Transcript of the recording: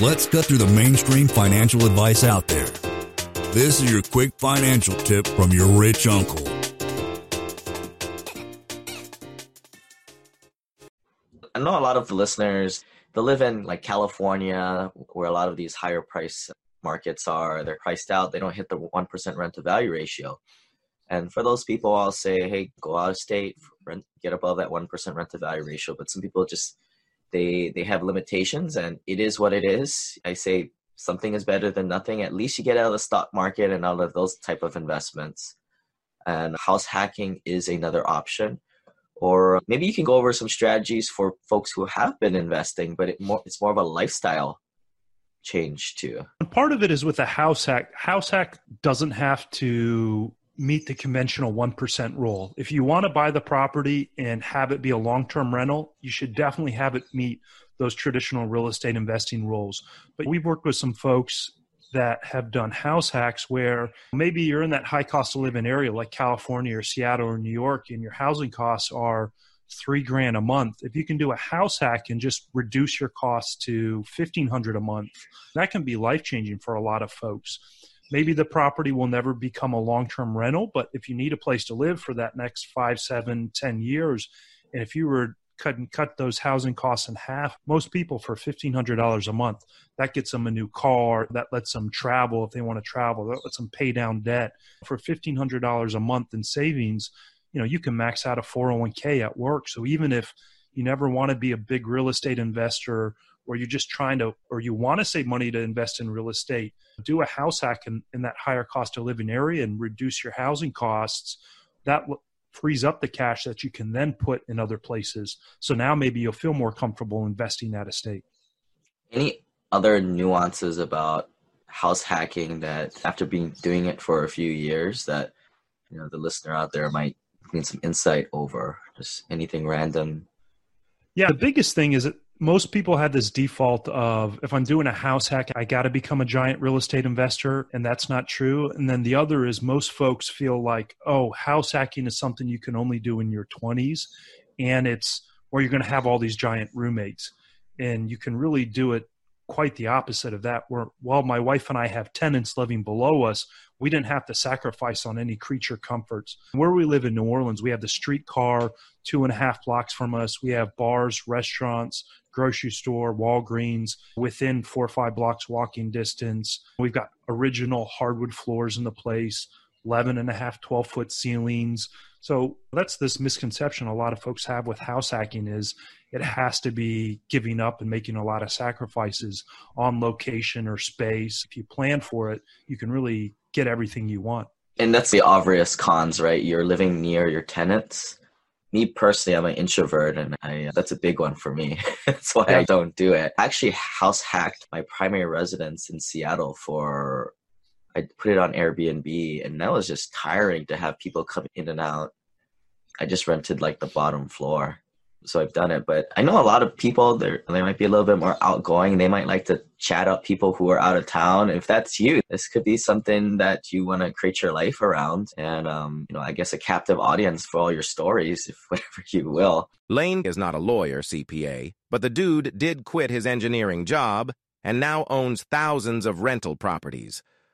Let's cut through the mainstream financial advice out there. This is your quick financial tip from your rich uncle. I know a lot of the listeners, they live in like California, where a lot of these higher price markets are. They're priced out. They don't hit the 1% rent to value ratio. And for those people, I'll say, hey, go out of state, rent, get above that 1% rent to value ratio. But some people just, they, they have limitations and it is what it is. I say something is better than nothing. At least you get out of the stock market and out of those type of investments. And house hacking is another option. Or maybe you can go over some strategies for folks who have been investing, but it more, it's more of a lifestyle change too. And part of it is with a house hack. House hack doesn't have to meet the conventional 1% rule. If you want to buy the property and have it be a long term rental, you should definitely have it meet those traditional real estate investing rules. But we've worked with some folks that have done house hacks where maybe you're in that high cost of living area like California or Seattle or New York and your housing costs are three grand a month. If you can do a house hack and just reduce your costs to fifteen hundred a month, that can be life changing for a lot of folks. Maybe the property will never become a long term rental, but if you need a place to live for that next five, seven, ten years, and if you were cut and cut those housing costs in half, most people for fifteen hundred dollars a month, that gets them a new car, that lets them travel if they want to travel, that lets them pay down debt. For fifteen hundred dollars a month in savings, you know, you can max out a 401k at work. So even if you never want to be a big real estate investor or you're just trying to or you want to save money to invest in real estate do a house hack in, in that higher cost of living area and reduce your housing costs. That frees up the cash that you can then put in other places. So now maybe you'll feel more comfortable investing that estate. Any other nuances about house hacking that after being doing it for a few years that you know the listener out there might need some insight over? Just anything random? Yeah the biggest thing is that most people have this default of if I'm doing a house hack, I got to become a giant real estate investor. And that's not true. And then the other is most folks feel like, oh, house hacking is something you can only do in your 20s. And it's where you're going to have all these giant roommates. And you can really do it quite the opposite of that. Where while my wife and I have tenants living below us, we didn't have to sacrifice on any creature comforts. Where we live in New Orleans, we have the streetcar two and a half blocks from us. We have bars, restaurants, grocery store, Walgreens within four or five blocks walking distance. We've got original hardwood floors in the place, 11 and a half, 12 foot ceilings. So that's this misconception a lot of folks have with house hacking is it has to be giving up and making a lot of sacrifices on location or space. If you plan for it, you can really get everything you want. And that's the obvious cons, right? You're living near your tenants me personally, I'm an introvert, and I uh, that's a big one for me. that's why I don't do it. I actually house hacked my primary residence in Seattle for. I put it on Airbnb, and that was just tiring to have people come in and out. I just rented like the bottom floor, so I've done it. But I know a lot of people they they might be a little bit more outgoing. They might like to chat up people who are out of town. If that's you, this could be something that you want to create your life around, and um, you know, I guess a captive audience for all your stories, if whatever you will. Lane is not a lawyer, CPA, but the dude did quit his engineering job and now owns thousands of rental properties.